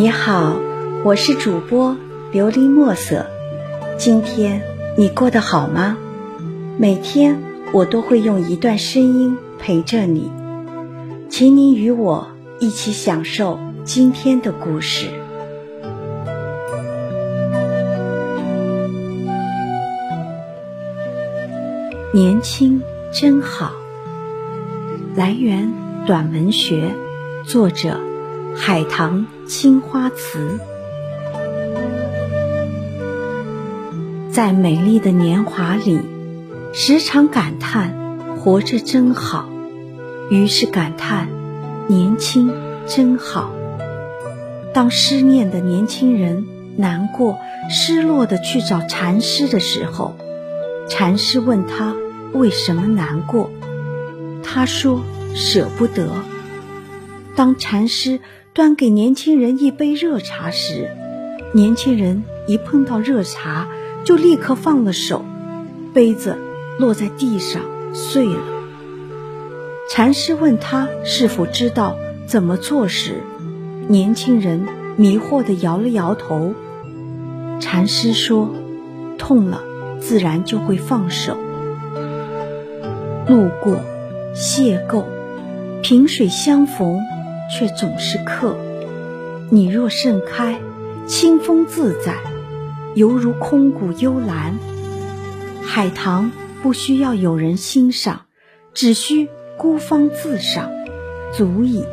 你好，我是主播琉璃墨色。今天你过得好吗？每天我都会用一段声音陪着你，请你与我一起享受今天的故事。年轻真好。来源：短文学，作者。海棠青花瓷，在美丽的年华里，时常感叹活着真好，于是感叹年轻真好。当失恋的年轻人难过、失落的去找禅师的时候，禅师问他为什么难过，他说舍不得。当禅师。端给年轻人一杯热茶时，年轻人一碰到热茶就立刻放了手，杯子落在地上碎了。禅师问他是否知道怎么做时，年轻人迷惑地摇了摇头。禅师说：“痛了，自然就会放手。”路过，邂逅，萍水相逢。却总是客。你若盛开，清风自在，犹如空谷幽兰。海棠不需要有人欣赏，只需孤芳自赏，足矣。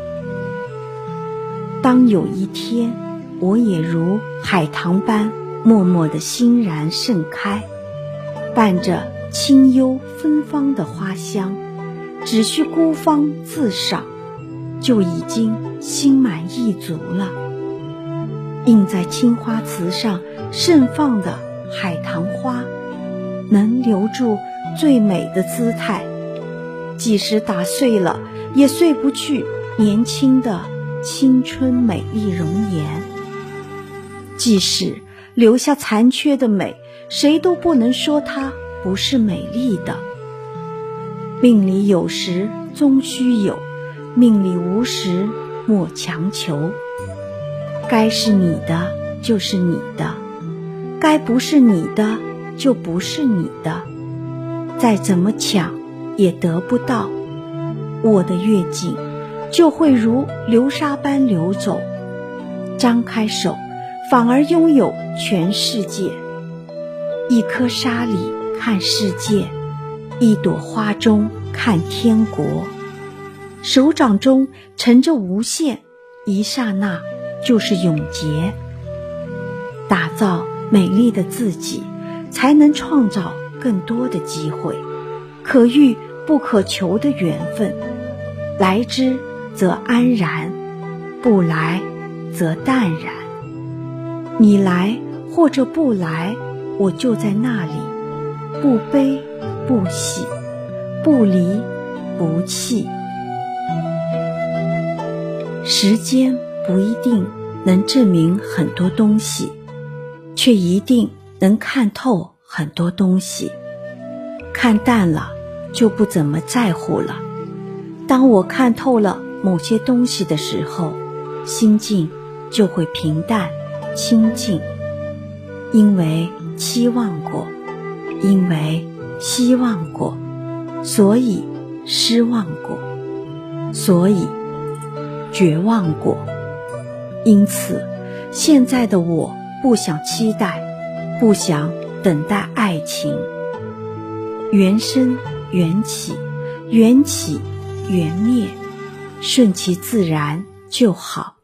当有一天，我也如海棠般默默地欣然盛开，伴着清幽芬芳的花香，只需孤芳自赏。就已经心满意足了。印在青花瓷上盛放的海棠花，能留住最美的姿态，即使打碎了，也碎不去年轻的青春美丽容颜；即使留下残缺的美，谁都不能说它不是美丽的。命里有时终须有。命里无时莫强求，该是你的就是你的，该不是你的就不是你的，再怎么抢也得不到。握得越紧，就会如流沙般流走；张开手，反而拥有全世界。一颗沙里看世界，一朵花中看天国。手掌中盛着无限，一刹那就是永劫。打造美丽的自己，才能创造更多的机会。可遇不可求的缘分，来之则安然，不来则淡然。你来或者不来，我就在那里，不悲不喜，不离不弃。时间不一定能证明很多东西，却一定能看透很多东西。看淡了，就不怎么在乎了。当我看透了某些东西的时候，心境就会平淡清净。因为期望过，因为希望过，所以失望过，所以。绝望过，因此，现在的我不想期待，不想等待爱情。缘生缘起，缘起缘灭，顺其自然就好。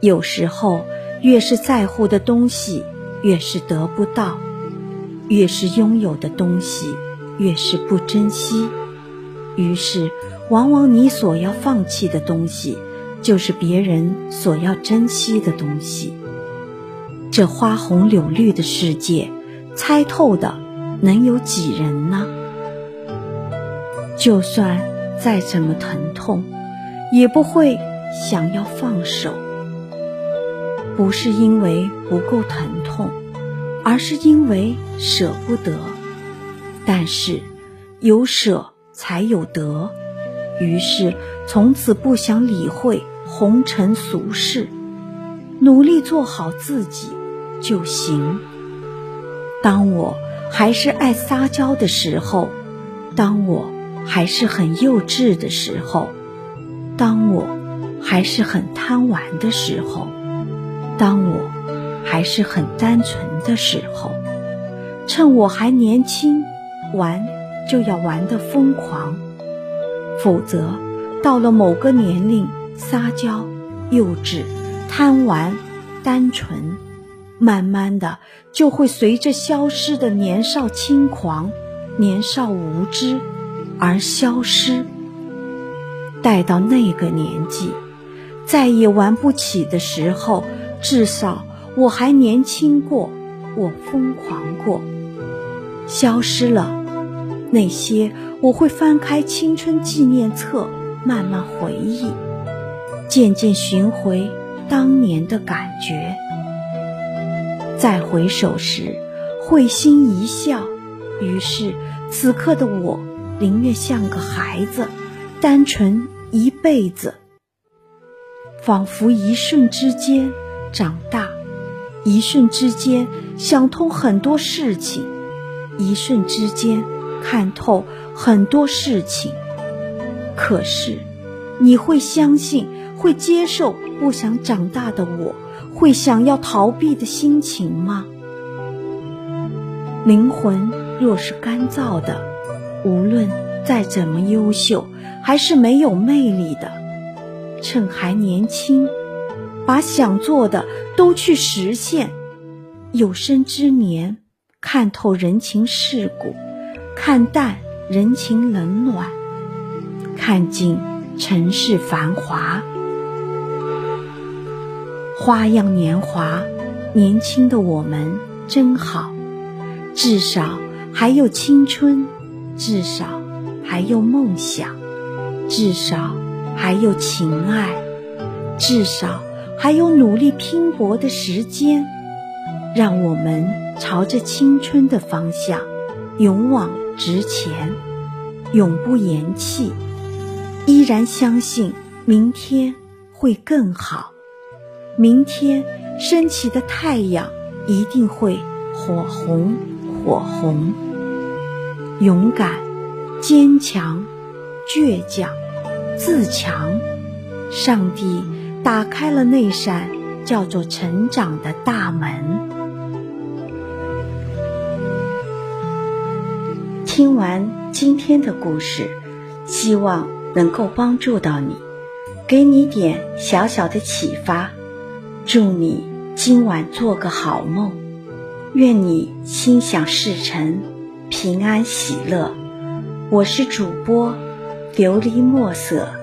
有时候，越是在乎的东西，越是得不到；越是拥有的东西，越是不珍惜。于是，往往你所要放弃的东西。就是别人所要珍惜的东西。这花红柳绿的世界，猜透的能有几人呢？就算再怎么疼痛，也不会想要放手。不是因为不够疼痛，而是因为舍不得。但是有舍才有得，于是从此不想理会。红尘俗世，努力做好自己就行。当我还是爱撒娇的时候，当我还是很幼稚的时候，当我还是很贪玩的时候，当我还是很单纯的时候，趁我还年轻，玩就要玩得疯狂，否则到了某个年龄，撒娇、幼稚、贪玩、单纯，慢慢的就会随着消失的年少轻狂、年少无知而消失。待到那个年纪，再也玩不起的时候，至少我还年轻过，我疯狂过。消失了那些，我会翻开青春纪念册，慢慢回忆，渐渐寻回当年的感觉。再回首时，会心一笑。于是，此刻的我，宁愿像个孩子，单纯一辈子。仿佛一瞬之间长大，一瞬之间想通很多事情，一瞬之间看透很多事情。可是，你会相信，会接受不想长大的我？会想要逃避的心情吗？灵魂若是干燥的，无论再怎么优秀，还是没有魅力的。趁还年轻，把想做的都去实现。有生之年，看透人情世故，看淡人情冷暖，看尽尘世繁华。花样年华，年轻的我们真好，至少还有青春，至少还有梦想，至少还有情爱，至少还有努力拼搏的时间。让我们朝着青春的方向勇往直前，永不言弃，依然相信明天会更好。明天升起的太阳一定会火红火红，勇敢、坚强、倔强、自强。上帝打开了那扇叫做成长的大门。听完今天的故事，希望能够帮助到你，给你点小小的启发。祝你今晚做个好梦，愿你心想事成，平安喜乐。我是主播琉璃墨色。